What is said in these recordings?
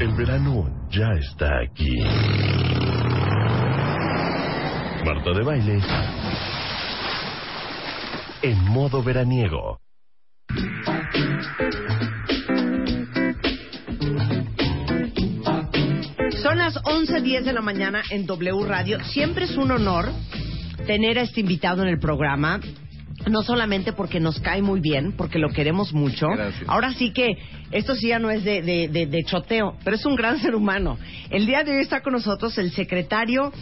El verano ya está aquí. Marta de baile. En modo veraniego. Son las 11.10 de la mañana en W Radio. Siempre es un honor tener a este invitado en el programa. No solamente porque nos cae muy bien, porque lo queremos mucho. Gracias. Ahora sí que esto sí ya no es de, de, de- de choteo, pero es un gran ser humano. El día de hoy está con nosotros el secretario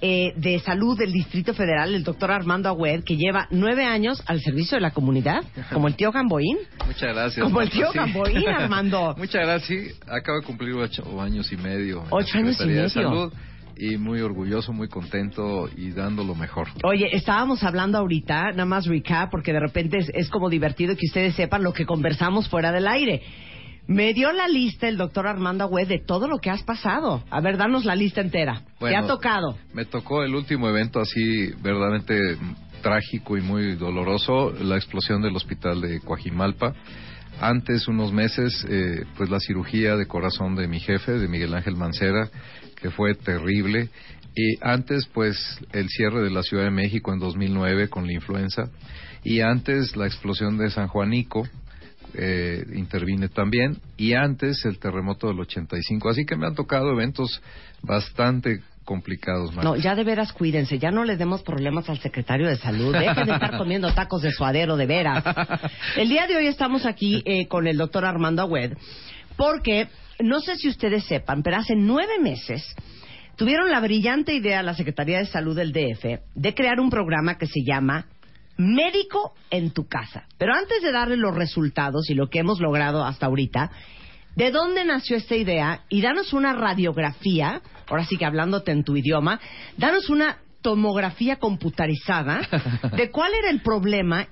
eh, de Salud del Distrito Federal, el doctor Armando Agüed, que lleva nueve años al servicio de la comunidad, como el tío Gamboín. Muchas gracias. Como el tío sí. Gamboín, Armando. Muchas gracias. Sí, acabo de cumplir ocho años y medio. en la Ocho años y Secretaría de medio. Salud y muy orgulloso, muy contento y dando lo mejor. Oye, estábamos hablando ahorita, nada más recap, porque de repente es, es como divertido que ustedes sepan lo que conversamos fuera del aire. Me dio la lista el doctor Armando Agüed de todo lo que has pasado. A ver, danos la lista entera. ¿Qué ha tocado? Me tocó el último evento así verdaderamente trágico y muy doloroso, la explosión del hospital de Coajimalpa. Antes, unos meses, eh, pues la cirugía de corazón de mi jefe, de Miguel Ángel Mancera, que fue terrible. Y antes, pues, el cierre de la Ciudad de México en 2009 con la influenza. Y antes, la explosión de San Juanico, eh, intervine también. Y antes, el terremoto del 85. Así que me han tocado eventos bastante complicados, Marta. No, ya de veras cuídense, ya no le demos problemas al secretario de salud. Dejen de estar comiendo tacos de suadero, de veras. El día de hoy estamos aquí eh, con el doctor Armando Agüed, porque no sé si ustedes sepan, pero hace nueve meses tuvieron la brillante idea la Secretaría de Salud del DF de crear un programa que se llama Médico en tu casa. Pero antes de darle los resultados y lo que hemos logrado hasta ahorita, ¿de dónde nació esta idea? Y danos una radiografía, ahora sí que hablándote en tu idioma, danos una tomografía computarizada de cuál era el problema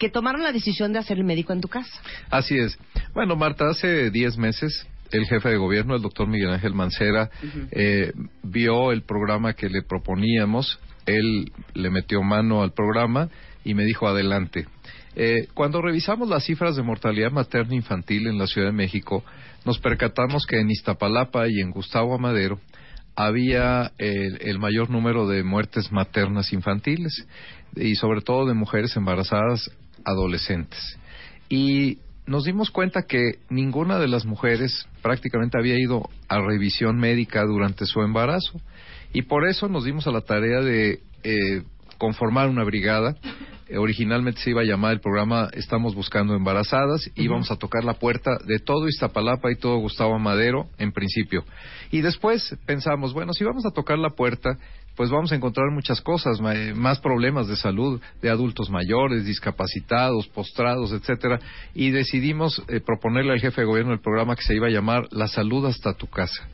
que tomaron la decisión de hacer el médico en tu casa. Así es. Bueno, Marta, hace 10 meses el jefe de gobierno, el doctor Miguel Ángel Mancera, eh, vio el programa que le proponíamos, él le metió mano al programa y me dijo adelante. Eh, cuando revisamos las cifras de mortalidad materna infantil en la Ciudad de México, nos percatamos que en Iztapalapa y en Gustavo Amadero había el, el mayor número de muertes maternas infantiles y sobre todo de mujeres embarazadas adolescentes. Y nos dimos cuenta que ninguna de las mujeres prácticamente había ido a revisión médica durante su embarazo. Y por eso nos dimos a la tarea de eh, conformar una brigada. Eh, originalmente se iba a llamar el programa Estamos Buscando Embarazadas. y Íbamos a tocar la puerta de todo Iztapalapa y todo Gustavo Madero, en principio. Y después pensamos, bueno, si vamos a tocar la puerta, pues vamos a encontrar muchas cosas, eh, más problemas de salud de adultos mayores, discapacitados, postrados, etcétera, y decidimos eh, proponerle al jefe de gobierno el programa que se iba a llamar La salud hasta tu casa.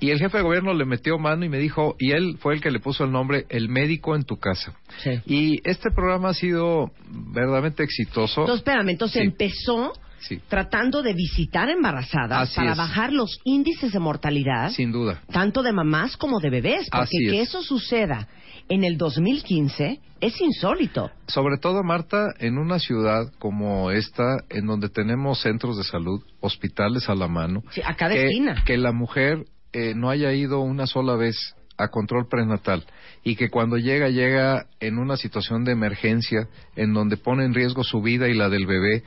Y el jefe de gobierno le metió mano y me dijo, y él fue el que le puso el nombre El médico en tu casa. Sí. Y este programa ha sido verdaderamente exitoso. Entonces, espérame, entonces Sí. empezó Sí, tratando de visitar embarazadas Así para es. bajar los índices de mortalidad, sin duda. tanto de mamás como de bebés, porque Así que es. eso suceda en el 2015 es insólito. Sobre todo, Marta, en una ciudad como esta, en donde tenemos centros de salud, hospitales a la mano, Sí, a cada que, esquina. que la mujer eh, no haya ido una sola vez a control prenatal y que cuando llega llega en una situación de emergencia en donde pone en riesgo su vida y la del bebé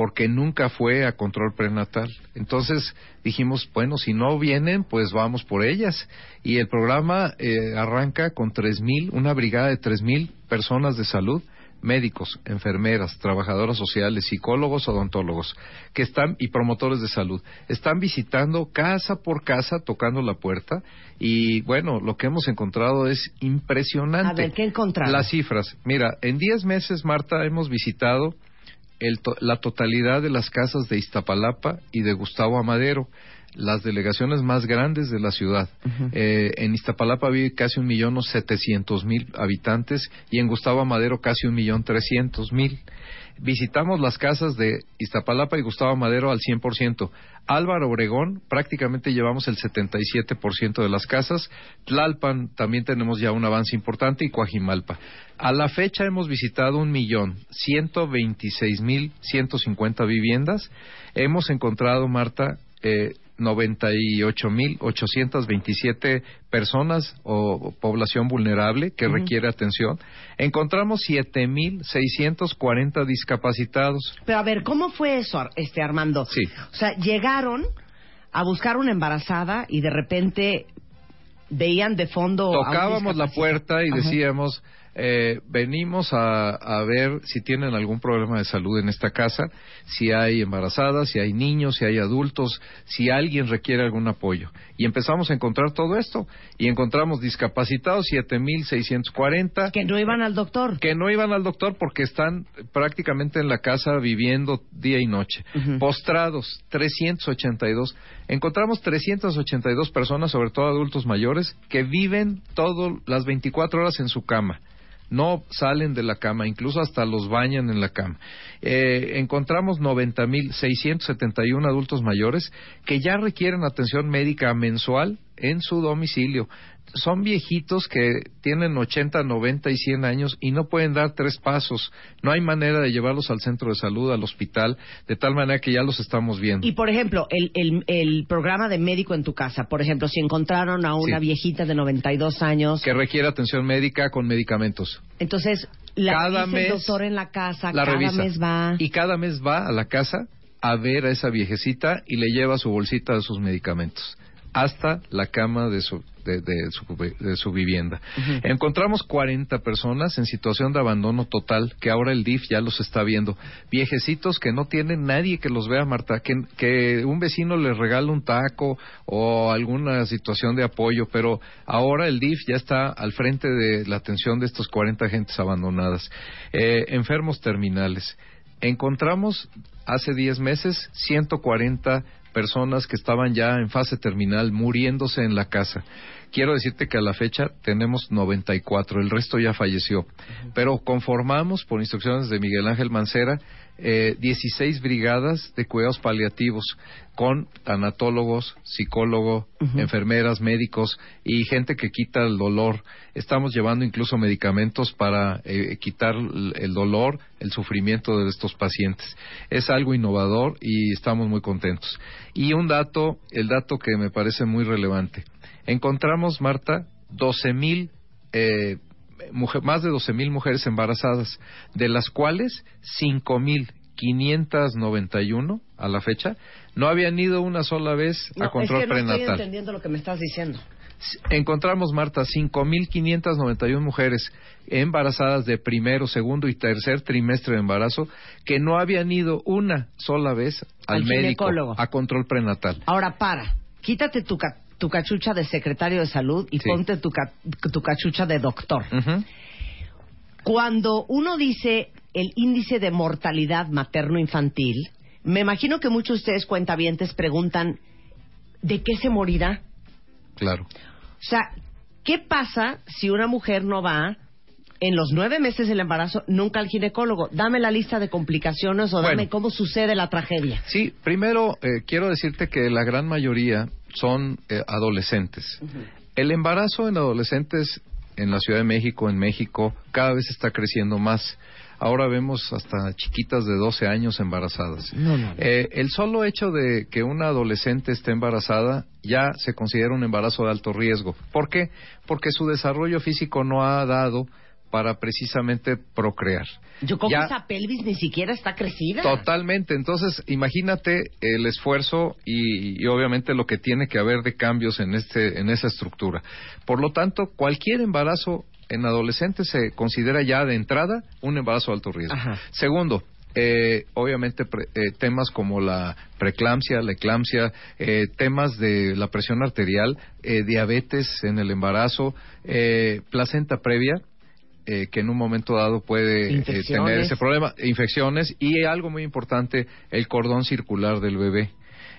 porque nunca fue a control prenatal. Entonces dijimos, bueno, si no vienen, pues vamos por ellas. Y el programa eh, arranca con tres mil, una brigada de tres mil personas de salud médicos, enfermeras, trabajadoras sociales, psicólogos, odontólogos, que están y promotores de salud, están visitando casa por casa, tocando la puerta y bueno, lo que hemos encontrado es impresionante. A ver, ¿qué encontraron? Las cifras. Mira, en 10 meses, Marta, hemos visitado el to- la totalidad de las casas de Iztapalapa y de Gustavo Amadero. las delegaciones más grandes de la ciudad. Eh, en Iztapalapa vive casi un millón setecientos mil habitantes y en Gustavo Madero casi un millón trescientos mil visitamos las casas de Iztapalapa y Gustavo Madero al 100%. Álvaro Obregón prácticamente llevamos el 77% de las casas. Tlalpan también tenemos ya un avance importante y Coajimalpa. A la fecha hemos visitado un millón ciento veintiséis mil ciento cincuenta viviendas. Hemos encontrado, Marta, eh, 98.827 personas o población vulnerable que requiere atención. Encontramos 7.640 discapacitados. Pero a ver, ¿cómo fue eso, este Armando? Sí. O sea, llegaron a buscar una embarazada y de repente veían de fondo. Tocábamos la puerta y decíamos eh, venimos a, a, ver si tienen algún problema de salud en esta casa, si hay embarazadas, si hay niños, si hay adultos, si alguien requiere algún apoyo. Y empezamos a encontrar todo esto. Y encontramos discapacitados, 7.640. Que no iban al doctor. Que no iban al doctor porque están prácticamente en la casa viviendo día y noche. Postrados, 382. Encontramos 382 personas, sobre todo adultos mayores, que viven todas las 24 horas en su cama no salen de la cama, incluso hasta los bañan en la cama. Eh, encontramos 90.671 adultos mayores que ya requieren atención médica mensual en su domicilio son viejitos que tienen 80, 90 y 100 años y no pueden dar tres pasos. No hay manera de llevarlos al centro de salud, al hospital, de tal manera que ya los estamos viendo. Y, por ejemplo, el, el, el programa de médico en tu casa, por ejemplo, si encontraron a una viejita de 92 años... Que requiere atención médica con medicamentos. Entonces, la cada mes, el doctor en la casa, cada mes va... Y cada mes va a la casa a ver a esa viejecita y le lleva su bolsita de sus medicamentos hasta la cama de su, de, su, vivienda. Encontramos 40 personas en situación de abandono total, que ahora el DIF ya los está viendo. Viejecitos que no tienen nadie que los vea, Marta, que, que un vecino les regala un taco o alguna situación de apoyo, pero ahora el DIF ya está al frente de la atención de estos 40 gentes abandonadas. Eh, enfermos terminales. Encontramos hace 10 meses 140 personas que estaban ya en fase terminal muriéndose en la casa. Quiero decirte que a la fecha tenemos 94, el resto ya falleció. Pero conformamos, por instrucciones de Miguel Ángel Mancera, eh, 16 brigadas de cuidados paliativos con tanatólogos, psicólogos, enfermeras, médicos y gente que quita el dolor. Estamos llevando incluso medicamentos para eh, quitar el dolor, el sufrimiento de estos pacientes. Es algo innovador y estamos muy contentos. Y un dato, el dato que me parece muy relevante. Encontramos, Marta, 12 mil eh, más de 12 mil mujeres embarazadas, de las cuales 5 mil 591 a la fecha no habían ido una sola vez a control es que no prenatal. Estoy entendiendo lo que me estás diciendo. Encontramos, Marta, 5.591 mujeres embarazadas de primero, segundo y tercer trimestre de embarazo que no habían ido una sola vez al, médico a control prenatal. Ahora para, quítate tu, tu cachucha de secretario de salud y ponte tu, tu, cachucha de doctor. Cuando uno dice el índice de mortalidad materno-infantil, me imagino que muchos de ustedes cuentavientes preguntan, ¿de qué se morirá? Claro. O sea, ¿qué pasa si una mujer no va en los nueve meses del embarazo nunca al ginecólogo? Dame la lista de complicaciones o dame cómo sucede la tragedia. Sí, primero eh, quiero decirte que la gran mayoría son eh, adolescentes. El embarazo en adolescentes en la Ciudad de México, en México, cada vez está creciendo más. Ahora vemos hasta chiquitas de 12 años embarazadas. Eh, el solo hecho de que una adolescente esté embarazada ya se considera un embarazo de alto riesgo. ¿Por qué? Porque su desarrollo físico no ha dado para precisamente procrear. Yo como esa pelvis ni siquiera está crecida. Totalmente. Entonces, imagínate el esfuerzo y, obviamente lo que tiene que haber de cambios en este en esa estructura. Por lo tanto, cualquier embarazo en adolescentes se considera ya de entrada un embarazo de alto riesgo. Segundo, eh, obviamente eh, temas como la preeclampsia, la eclampsia, eh, temas de la presión arterial, diabetes en el embarazo, placenta previa, eh, que en un momento dado puede eh, tener ese problema, infecciones y algo muy importante, el cordón circular del bebé.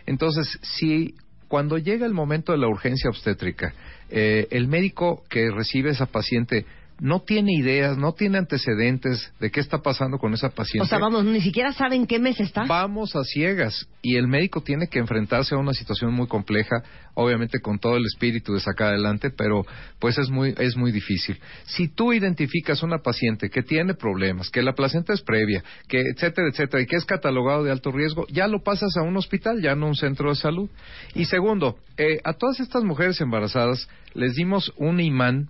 Entonces, si Cuando llega el momento de la urgencia obstétrica, eh, el médico que recibe a esa paciente no tiene ideas, no tiene antecedentes de qué está pasando con esa paciente. O sea, vamos, ni siquiera saben qué mes está. Vamos a ciegas y el médico tiene que enfrentarse a una situación muy compleja, obviamente con todo el espíritu de sacar adelante, pero pues es muy es muy difícil. Si tú identificas una paciente que tiene problemas, que la placenta es previa, que etcétera, etcétera, y que es catalogado de alto riesgo, ya lo pasas a un hospital, ya no a un centro de salud. Y segundo, eh, a todas estas mujeres embarazadas les dimos un imán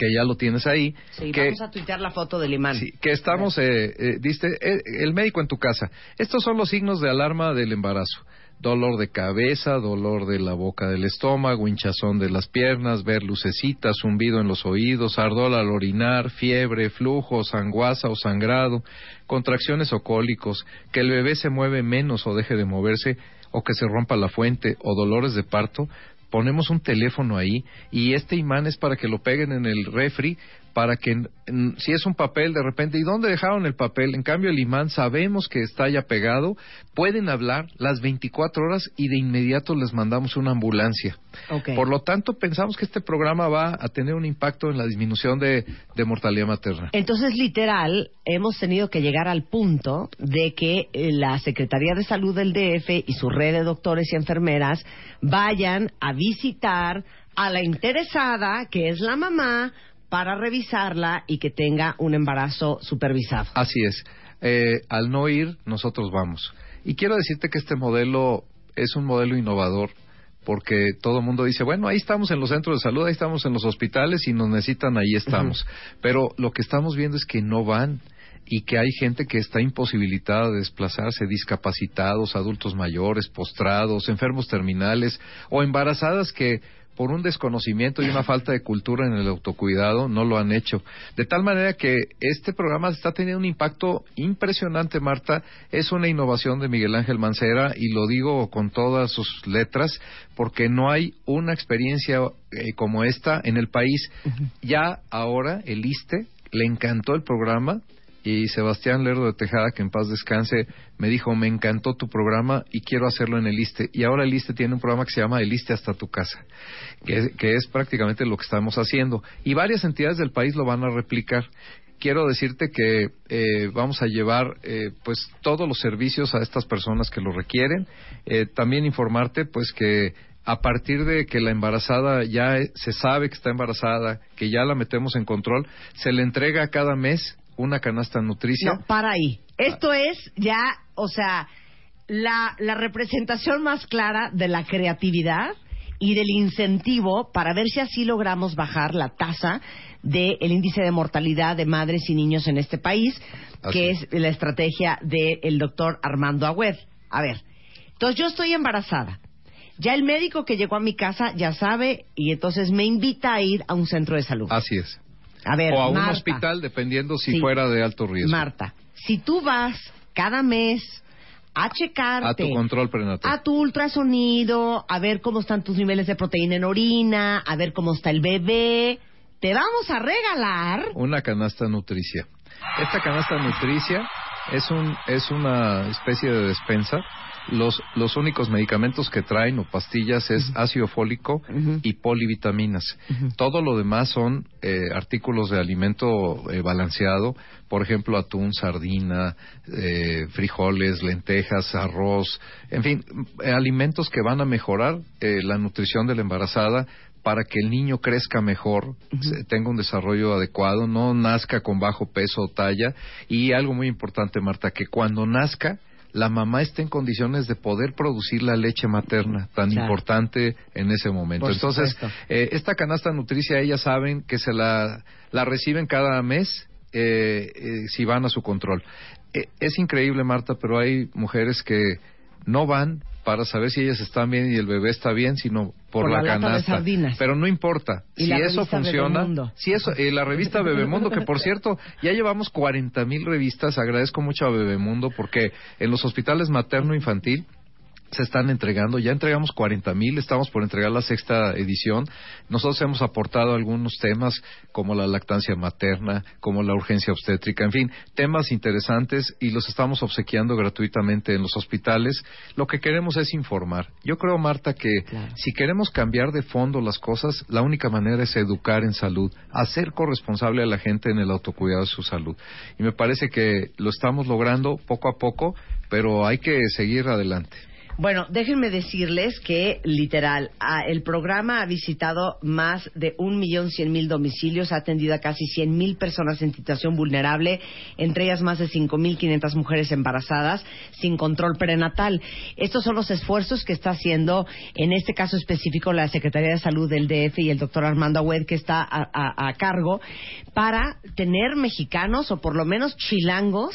que ya lo tienes ahí. Sí, que, vamos a tuitear la foto del imán. Sí, que estamos, eh, eh, diste, eh, el médico en tu casa. Estos son los signos de alarma del embarazo. Dolor de cabeza, dolor de la boca del estómago, hinchazón de las piernas, ver lucecitas, zumbido en los oídos, ardor al orinar, fiebre, flujo, sanguaza o sangrado, contracciones o cólicos, que el bebé se mueve menos o deje de moverse, o que se rompa la fuente, o dolores de parto, ponemos un teléfono ahí y este imán es para que lo peguen en el refri para que si es un papel de repente, ¿y dónde dejaron el papel? En cambio el imán sabemos que está ya pegado, pueden hablar las 24 horas y de inmediato les mandamos una ambulancia. Por lo tanto, pensamos que este programa va a tener un impacto en la disminución de, de mortalidad materna. Entonces, literal, hemos tenido que llegar al punto de que eh, la Secretaría de Salud del DF y su red de doctores y enfermeras vayan a visitar a la interesada, que es la mamá, para revisarla y que tenga un embarazo supervisado. Así es. Eh, al no ir, nosotros vamos. Y quiero decirte que este modelo es un modelo innovador porque todo el mundo dice, bueno, ahí estamos en los centros de salud, ahí estamos en los hospitales y nos necesitan, ahí estamos. Pero lo que estamos viendo es que no van y que hay gente que está imposibilitada de desplazarse, discapacitados, adultos mayores, postrados, enfermos terminales o embarazadas que por un desconocimiento y una falta de cultura en el autocuidado no lo han hecho. De tal manera que este programa está teniendo un impacto impresionante, Marta. Es una innovación de Miguel Ángel Mancera y lo digo con todas sus letras porque no hay una experiencia eh, como esta en el país. Ya ahora el ISTE le encantó el programa y Sebastián Lerdo de Tejada, que en paz descanse, me dijo, me encantó tu programa y quiero hacerlo en el ISTE. Y ahora el ISTE tiene un programa que se llama El ISTE hasta tu casa, que es, prácticamente lo que estamos haciendo. Y varias entidades del país lo van a replicar. Quiero decirte que eh, vamos a llevar eh, pues todos los servicios a estas personas que lo requieren. Eh, también informarte pues que a partir de que la embarazada ya eh, se sabe que está embarazada, que ya la metemos en control, se le entrega cada mes una canasta nutricia. No, para ahí. Esto es ya, o sea, la, la representación más clara de la creatividad y del incentivo para ver si así logramos bajar la tasa del índice de mortalidad de madres y niños en este país, Así que es. la estrategia del doctor Armando Agüed. A ver, entonces yo estoy embarazada. Ya el médico que llegó a mi casa ya sabe y entonces me invita a ir a un centro de salud. Así es. A ver, o a un hospital, dependiendo si Sí. fuera de alto riesgo. Marta, si tú vas cada mes a checarte a tu control prenatal. a tu ultrasonido, a ver cómo están tus niveles de proteína en orina, a ver cómo está el bebé, te vamos a regalar Una canasta nutricia. Esta canasta nutricia es, un, es una especie de despensa. Los, los únicos medicamentos que traen o pastillas es ácido fólico y polivitaminas. Todo lo demás son eh, artículos de alimento eh, balanceado, por ejemplo, atún, sardina, eh, frijoles, lentejas, arroz, en fin, eh, alimentos que van a mejorar eh, la nutrición de la embarazada para que el niño crezca mejor, tenga un desarrollo adecuado, no nazca con bajo peso o talla. Y algo muy importante, Marta, que cuando nazca, la mamá esté en condiciones de poder producir la leche materna tan Claro. importante en ese momento. Por Entonces, eh, esta canasta nutricia, ellas saben que se la, la reciben cada mes eh, eh, si van a su control. Eh, es increíble, Marta, pero hay mujeres que no van para saber si ellas están bien y el bebé está bien, sino por, Por la la, lata de canasta. sardinas. Pero no importa. Si eso funciona, Bebemundo. si eso, eh, la revista Bebemundo, que por cierto, ya llevamos 40 mil revistas, agradezco mucho a Bebemundo porque en los hospitales materno-infantil se están entregando. Ya entregamos 40 mil, estamos por entregar la sexta edición. Nosotros hemos aportado algunos temas como la lactancia materna, como la urgencia obstétrica, en fin, temas interesantes y los estamos obsequiando gratuitamente en los hospitales. Lo que queremos es informar. Yo creo, Marta, que si queremos cambiar de fondo las cosas, la única manera es educar en salud, hacer corresponsable a la gente en el autocuidado de su salud. Y me parece que lo estamos logrando poco a poco, pero hay que seguir adelante. Bueno, déjenme decirles que, literal, el programa ha visitado más de un millón cien mil domicilios, ha atendido a casi cien mil personas en situación vulnerable, entre ellas más de cinco mil quinientas mujeres embarazadas sin control prenatal. Estos son los esfuerzos que está haciendo, en este caso específico, la Secretaría de Salud del DF y el doctor Armando Agüed, que está a cargo, para tener mexicanos o por lo menos chilangos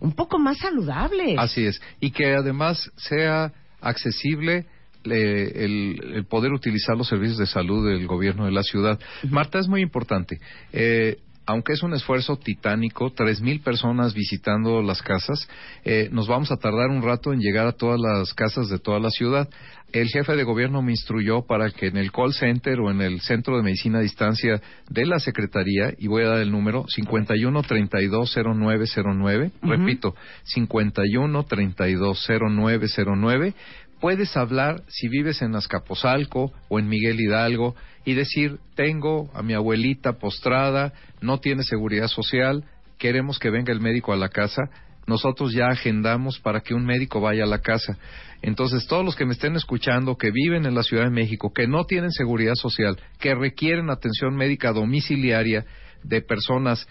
un poco más saludable. Así es. Y que además sea accesible eh, el, poder utilizar los servicios de salud del gobierno de la ciudad. Marta, es muy importante. Eh, aunque es un esfuerzo titánico, tres mil personas visitando las casas, eh, nos vamos a tardar un rato en llegar a todas las casas de toda la ciudad. El jefe de gobierno me instruyó para que en el call center o en el centro de medicina a distancia de la secretaría, y voy a dar el número, 51 32 0909, repito, 51 32 0909, puedes hablar si vives en Azcapotzalco o en Miguel Hidalgo y decir, tengo a mi abuelita postrada, no tiene seguridad social, queremos que venga el médico a la casa, nosotros ya agendamos para que un médico vaya a la casa. Entonces, todos los que me estén escuchando, que viven en la Ciudad de México, que no tienen seguridad social, que requieren atención médica domiciliaria de personas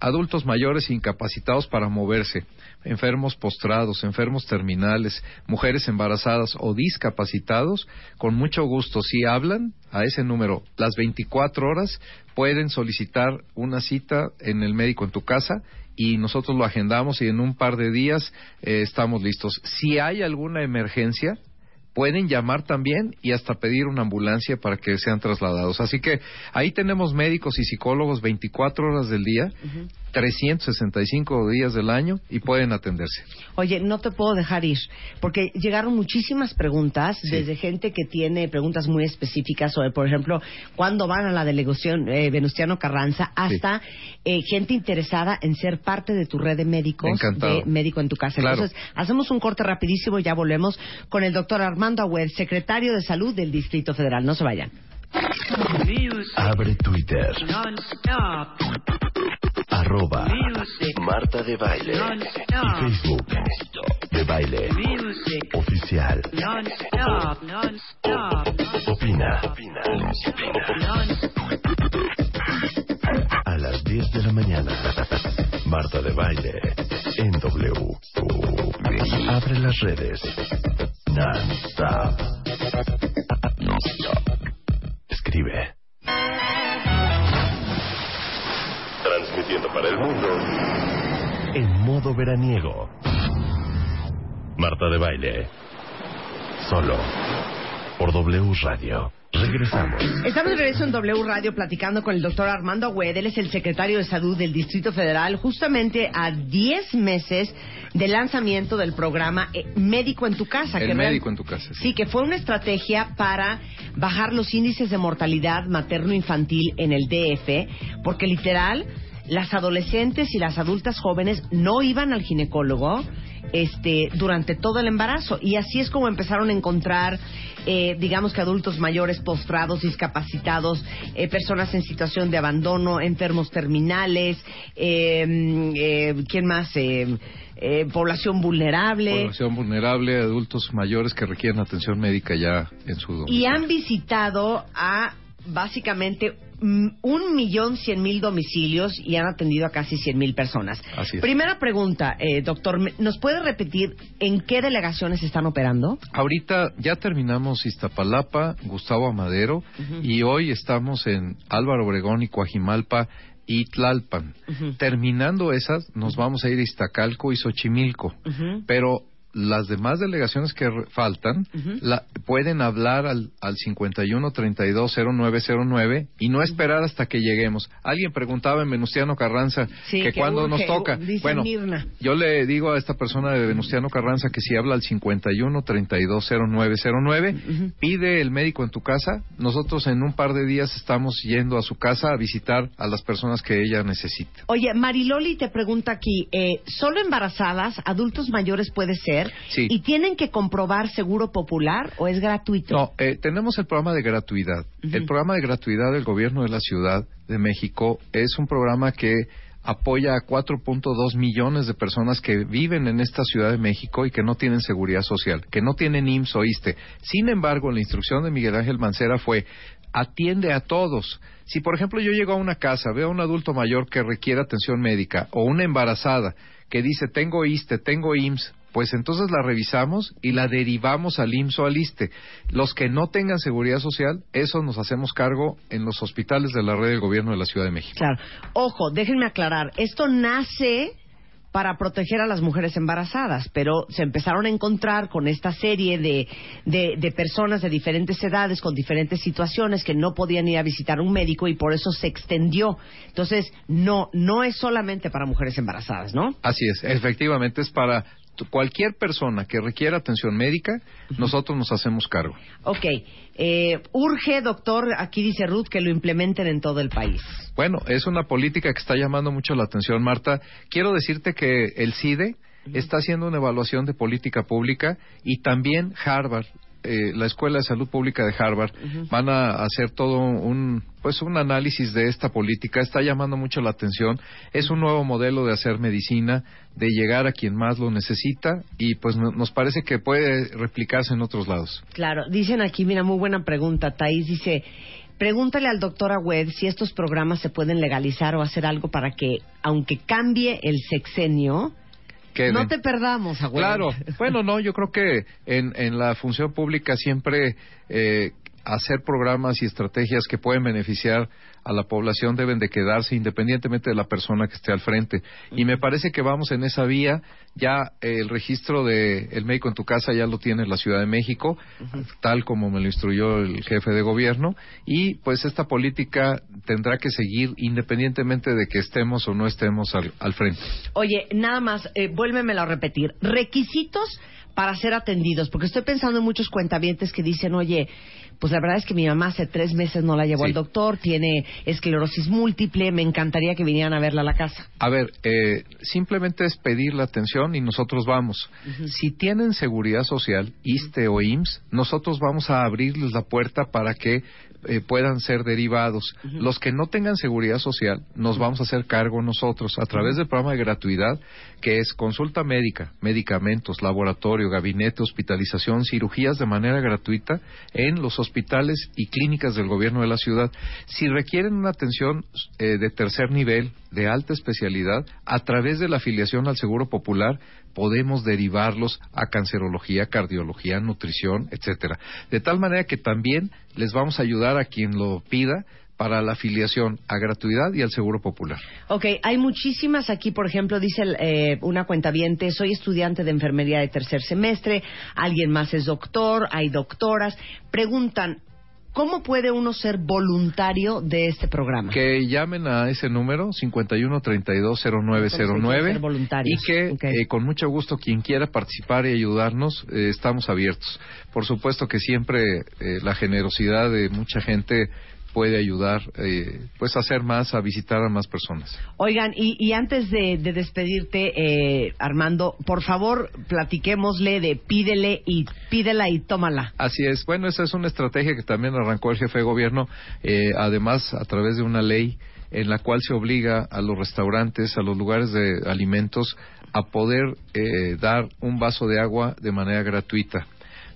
adultos mayores incapacitados para moverse, enfermos postrados, enfermos terminales, mujeres embarazadas o discapacitados, con mucho gusto, si hablan a ese número las 24 horas, pueden solicitar una cita en el médico en tu casa y nosotros lo agendamos y en un par de días eh, estamos listos. Si hay alguna emergencia, pueden llamar también y hasta pedir una ambulancia para que sean trasladados. Así que ahí tenemos médicos y psicólogos 24 horas del día, 365 días del año y pueden atenderse. Oye, no te puedo dejar ir, porque llegaron muchísimas preguntas, desde gente que tiene preguntas muy específicas sobre, por ejemplo, cuándo van a la delegación eh, Venustiano Carranza, hasta eh, gente interesada en ser parte de tu red de médicos, de médico en tu casa. Entonces, hacemos un corte rapidísimo y ya volvemos con el doctor Armando Armando secretario de Salud del Distrito Federal. No se vayan. Abre Twitter. Arroba Marta de Baile. Y Facebook de Baile. Oficial. Opina. Opina. A las 10 de la mañana. Marta de Baile. En W. Abre las redes. Non-stop. Escribe. Para el mundo. En modo veraniego. Marta de baile. Solo. Por W Radio. Regresamos. Estamos de regreso en W Radio platicando con el doctor Armando Agüed. Él es el secretario de Salud del Distrito Federal, justamente a 10 meses del lanzamiento del programa eh, Médico en tu Casa. El Médico en tu Casa. Sí. que fue una estrategia para bajar los índices de mortalidad materno-infantil en el DF, porque literal, las adolescentes y las adultas jóvenes no iban al ginecólogo este, durante todo el embarazo. Y así es como empezaron a encontrar, eh, digamos que adultos mayores, postrados, discapacitados, eh, personas en situación de abandono, enfermos terminales, em, eh, ¿quién más? población vulnerable. Población vulnerable, adultos mayores que requieren atención médica ya en su domicilio. Y han visitado a básicamente Mm, un millón cien mil domicilios y han atendido a casi cien mil personas. Primera pregunta, eh, doctor, ¿nos puede repetir en qué delegaciones están operando? Ahorita ya terminamos Iztapalapa, Gustavo Amadero y hoy estamos en Álvaro Obregón y Coajimalpa y Tlalpan. Terminando esas, nos vamos a ir a Iztacalco y Xochimilco. Pero las demás delegaciones que faltan la, pueden hablar al, al 51 32 0909 y no esperar hasta que lleguemos. Alguien preguntaba en Venustiano Carranza que, cuando nos toca. bueno, yo le digo a esta persona de Venustiano Carranza que si habla al 51 32 0909, pide el médico en tu casa. Nosotros en un par de días estamos yendo a su casa a visitar a las personas que ella necesita. Oye, Mariloli te pregunta aquí, eh, ¿solo embarazadas, adultos mayores puede ser? ¿Y tienen que comprobar seguro popular o es gratuito? No, eh, tenemos el programa de gratuidad. El programa de gratuidad del gobierno de la Ciudad de México es un programa que apoya a 4.2 millones de personas que viven en esta Ciudad de México y que no tienen seguridad social, que no tienen IMSS o ISTE. Sin embargo, la instrucción de Miguel Ángel Mancera fue atiende a todos. Si, por ejemplo, yo llego a una casa, veo a un adulto mayor que requiere atención médica o una embarazada que dice tengo ISTE, tengo IMSS, pues entonces la revisamos y la derivamos al IMSS o al ISTE. Los que no tengan seguridad social, eso nos hacemos cargo en los hospitales de la red del gobierno de la Ciudad de México. Claro. Ojo, déjenme aclarar, esto nace para proteger a las mujeres embarazadas, pero se empezaron a encontrar con esta serie de, de, personas de diferentes edades, con diferentes situaciones, que no podían ir a visitar un médico y por eso se extendió. Entonces, no, no es solamente para mujeres embarazadas, ¿no? Así es, efectivamente es para cualquier persona que requiera atención médica, nosotros nos hacemos cargo. Ok. Eh, urge, doctor, aquí dice Ruth, que lo implementen en todo el país. Bueno, es una política que está llamando mucho la atención, Marta. Quiero decirte que el CIDE está haciendo una evaluación de política pública y también Harvard eh, la Escuela de Salud Pública de Harvard van a hacer todo un pues un análisis de esta política. Está llamando mucho la atención. Es un nuevo modelo de hacer medicina de llegar a quien más lo necesita y pues nos parece que puede replicarse en otros lados. Claro dicen aquí mira muy buena pregunta Thais. Dice Pregúntale al doctor Agüed si estos programas se pueden legalizar o hacer algo para que, aunque cambie el sexenio, no te perdamos, abuelo. Claro. Bueno, no, yo creo que en, en la función pública siempre eh, hacer programas y estrategias que pueden beneficiar a la población deben de quedarse independientemente de la persona que esté al frente. Y me parece que vamos en esa vía. Ya el registro de el médico en tu casa ya lo tiene la Ciudad de México, tal como me lo instruyó el jefe de gobierno. Y pues esta política tendrá que seguir independientemente de que estemos o no estemos al, frente. Oye, nada más, eh, vuélvemelo a repetir. Requisitos para ser atendidos, porque estoy pensando en muchos cuentavientes que dicen, oye, pues la verdad es que mi mamá hace tres meses no la llevó al doctor, tiene esclerosis múltiple, me encantaría que vinieran a verla a la casa. A ver, eh, simplemente es pedir la atención y nosotros vamos. Si tienen seguridad social, ISTE o IMSS, nosotros vamos a abrirles la puerta para que eh, puedan ser derivados. Los que no tengan seguridad social, nos vamos a hacer cargo nosotros a través del programa de gratuidad, que es consulta médica, medicamentos, laboratorio, gabinete, hospitalización, cirugías de manera gratuita en los hospitales y clínicas del gobierno de la ciudad. Si requieren una atención eh, de tercer nivel, de alta especialidad, a través de la afiliación al Seguro Popular, podemos derivarlos a cancerología, cardiología, nutrición, etcétera. De tal manera que también les vamos a ayudar a quien lo pida para la afiliación a gratuidad y al seguro popular. Ok, hay muchísimas aquí, por ejemplo, dice eh, una cuenta viente, soy estudiante de enfermería de tercer semestre, alguien más es doctor, hay doctoras, preguntan, ¿Cómo puede uno ser voluntario de este programa? Que llamen a ese número 51320909 y que eh, con mucho gusto quien quiera participar y ayudarnos eh, estamos abiertos. Por supuesto que siempre eh, la generosidad de mucha gente puede ayudar eh, pues a hacer más, a visitar a más personas. Oigan, y, antes de, despedirte, eh, Armando, por favor, platiquémosle de pídele y pídela y tómala. Así es. Bueno, esa es una estrategia que también arrancó el jefe de gobierno, eh, además a través de una ley en la cual se obliga a los restaurantes, a los lugares de alimentos, a poder eh, dar un vaso de agua de manera gratuita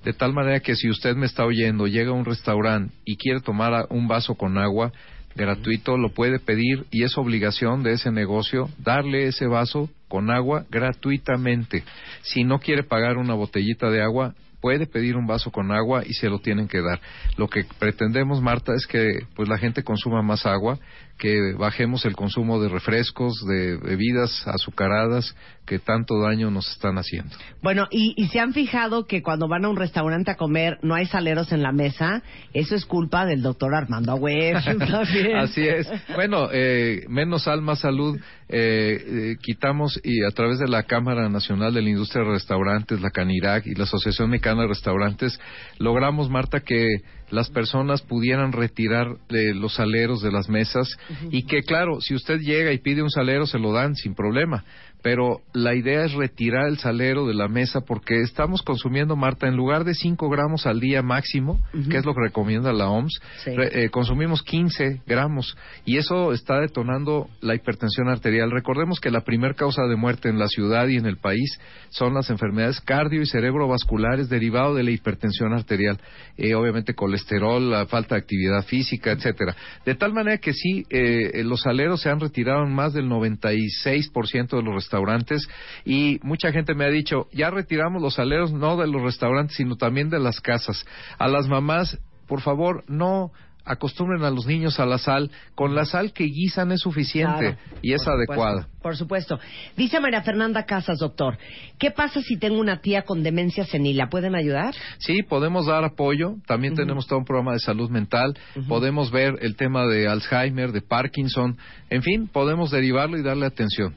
de tal manera que si usted me está oyendo, llega a un restaurante y quiere tomar un vaso con agua gratuito, lo puede pedir y es obligación de ese negocio darle ese vaso con agua gratuitamente. Si no quiere pagar una botellita de agua, puede pedir un vaso con agua y se lo tienen que dar. Lo que pretendemos, Marta, es que pues la gente consuma más agua, que bajemos el consumo de refrescos, de bebidas azucaradas que tanto daño nos están haciendo. Bueno, y, y se han fijado que cuando van a un restaurante a comer no hay saleros en la mesa, eso es culpa del doctor Armando Agüez. Así es. Bueno, eh, menos sal, más salud. Eh, eh, quitamos y a través de la Cámara Nacional de la Industria de Restaurantes, la CANIRAC y la Asociación Mexicana de Restaurantes, logramos, Marta, que las personas pudieran retirar de los saleros de las mesas y que, claro, si usted llega y pide un salero, se lo dan sin problema pero la idea es retirar el salero de la mesa porque estamos consumiendo, Marta, en lugar de 5 gramos al día máximo, que es lo que recomienda la OMS, eh, consumimos 15 gramos y eso está detonando la hipertensión arterial. Recordemos que la primera causa de muerte en la ciudad y en el país son las enfermedades cardio y cerebrovasculares derivado de la hipertensión arterial, eh, obviamente colesterol, la falta de actividad física, etcétera. De tal manera que sí, eh, los saleros se han retirado en más del 96% de los restaurantes y mucha gente me ha dicho, ya retiramos los saleros no de los restaurantes, sino también de las casas. A las mamás, por favor, no acostumbren a los niños a la sal. Con la sal que guisan es suficiente y es adecuada. por supuesto. Dice María Fernanda Casas, doctor, ¿qué pasa si tengo una tía con demencia senil? ¿La pueden ayudar? Sí, podemos dar apoyo. También tenemos todo un programa de salud mental. Podemos ver el tema de Alzheimer, de Parkinson. En fin, podemos derivarlo y darle atención.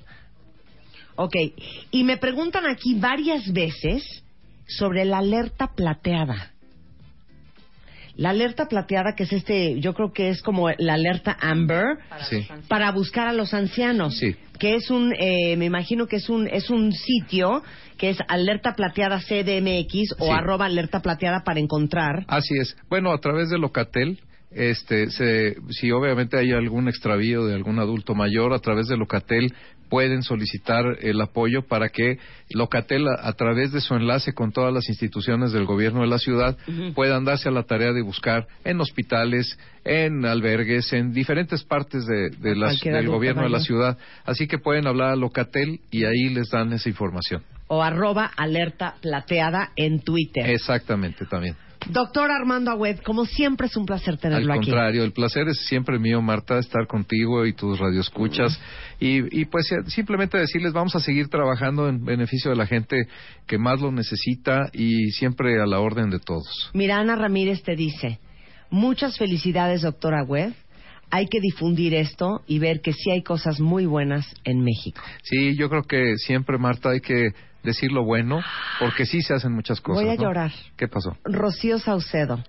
Ok, y me preguntan aquí varias veces sobre la alerta plateada. La alerta plateada, que es este, yo creo que es como la alerta Amber, para, buscar a los ancianos. Sí. Que es un, eh, me imagino que es un, es un sitio que es alerta plateada CDMX o arroba alerta plateada para encontrar. Así es. Bueno, a través de Locatel, este, si obviamente hay algún extravío de algún adulto mayor, a través de Locatel pueden solicitar el apoyo para que Locatel, a, través de su enlace con todas las instituciones del gobierno de la ciudad, puedan darse a la tarea de buscar en hospitales, en albergues, en diferentes partes de, del gobierno de la ciudad. Así que pueden hablar a Locatel y ahí les dan esa información. O arroba alerta plateada en Twitter. Exactamente, también. Doctor Armando Agüed, como siempre es un placer tenerlo aquí. Al contrario, el placer es siempre mío, Marta, estar contigo y tus radioescuchas. y, y pues eh, simplemente decirles, vamos a seguir trabajando en beneficio de la gente que más lo necesita y siempre a la orden de todos. Mira, Ana Ramírez te dice, muchas felicidades, doctor Agüed hay que difundir esto y ver que sí hay cosas muy buenas en México. Sí, yo creo que siempre, Marta, hay que decir lo bueno, porque sí se hacen muchas cosas. Voy a llorar. ¿Qué pasó? Rocío Saucedo.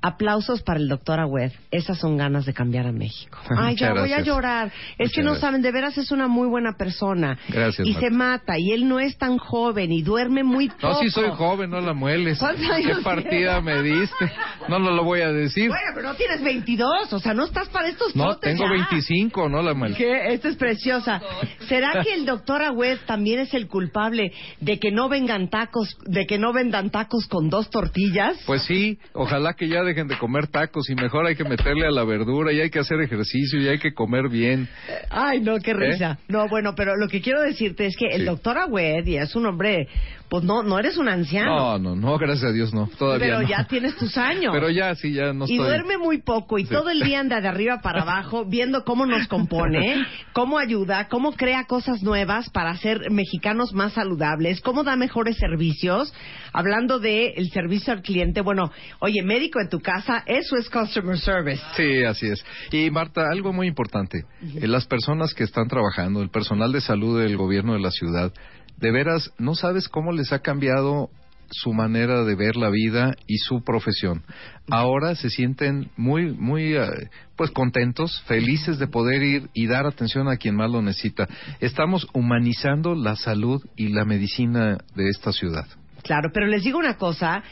Aplausos para el doctor Agüed. Esas son ganas de cambiar a México. Ay, ya voy a llorar. Es que no saben, de veras es una muy buena persona. Gracias. Y se mata, y él no es tan joven, y duerme muy poco. No, sí soy joven, no la mueles. ¿Qué partida me diste? No, no lo voy a decir. Bueno, pero no tienes 22, o sea, no estás para estos No, tengo 25, no la mueles. ¿Qué? Esta es preciosa. ¿Será que el doctor Agüed también es el culpable de que no vengan tacos, de que no vendan tacos con dos tortillas? Pues sí, ojalá que ya dejen de comer tacos y mejor hay que meterle a la verdura y hay que hacer ejercicio y hay que comer bien. Ay, no, qué risa. ¿Eh? No, bueno, pero lo que quiero decirte es que el doctor Agüed, y es un hombre pues no, no eres un anciano. No, no, no, gracias a Dios no, todavía Pero ya tienes tus años. Pero ya, sí, ya no estoy... Y duerme muy poco y todo el día anda de arriba para abajo viendo cómo nos compone, cómo ayuda, cómo crea cosas nuevas para hacer mexicanos más saludables, cómo da mejores servicios. Hablando de el servicio al cliente, bueno, oye, médico en tu casa, eso es customer service. Sí, así es. Y Marta, algo muy importante, eh, las personas que están trabajando, el personal de salud del gobierno de la ciudad, de veras no sabes cómo les ha cambiado su manera de ver la vida y su profesión. Ahora se sienten muy, muy, eh, pues contentos, felices de poder ir y dar atención a quien más lo necesita. Estamos humanizando la salud y la medicina de esta ciudad. Claro, pero les digo una cosa,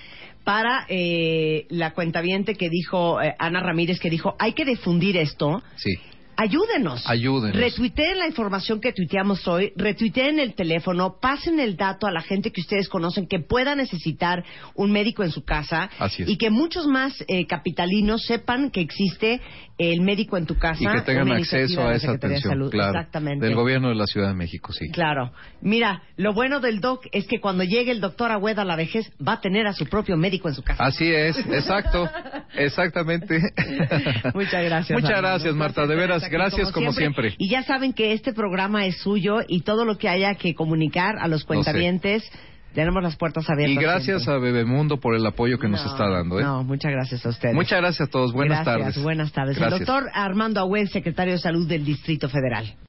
para eh, la cuentaviente que dijo, eh, Ana Ramírez, que dijo, hay que difundir esto. Sí ayúdenos. Ayúdenos. Retuiteen la información que tuiteamos hoy, retuiteen el teléfono, pasen el dato a la gente que ustedes conocen que pueda necesitar un médico en su casa Así es. y que muchos más eh, capitalinos sepan que existe el médico en tu casa. Y que tengan acceso de a esa de atención, Salud. claro, Exactamente. del gobierno de la Ciudad de México, sí. Claro. Mira, lo bueno del doc es que cuando llegue el doctor Agüeda a la vejez va a tener a su propio médico en su casa. Así es, exacto, exactamente. Muchas gracias. Muchas gracias, Marta, de veras, gracias como siempre. Y ya saben que este programa es suyo y todo lo que haya que comunicar a los cuentavientes, tenemos las puertas abiertas. Y gracias siempre. a Bebemundo por el apoyo que nos No, está dando. ¿eh? No, muchas gracias a ustedes. Muchas gracias a todos. Buenas Gracias, tardes. Buenas tardes. Gracias. El doctor Armando Agüed, secretario de Salud del Distrito Federal.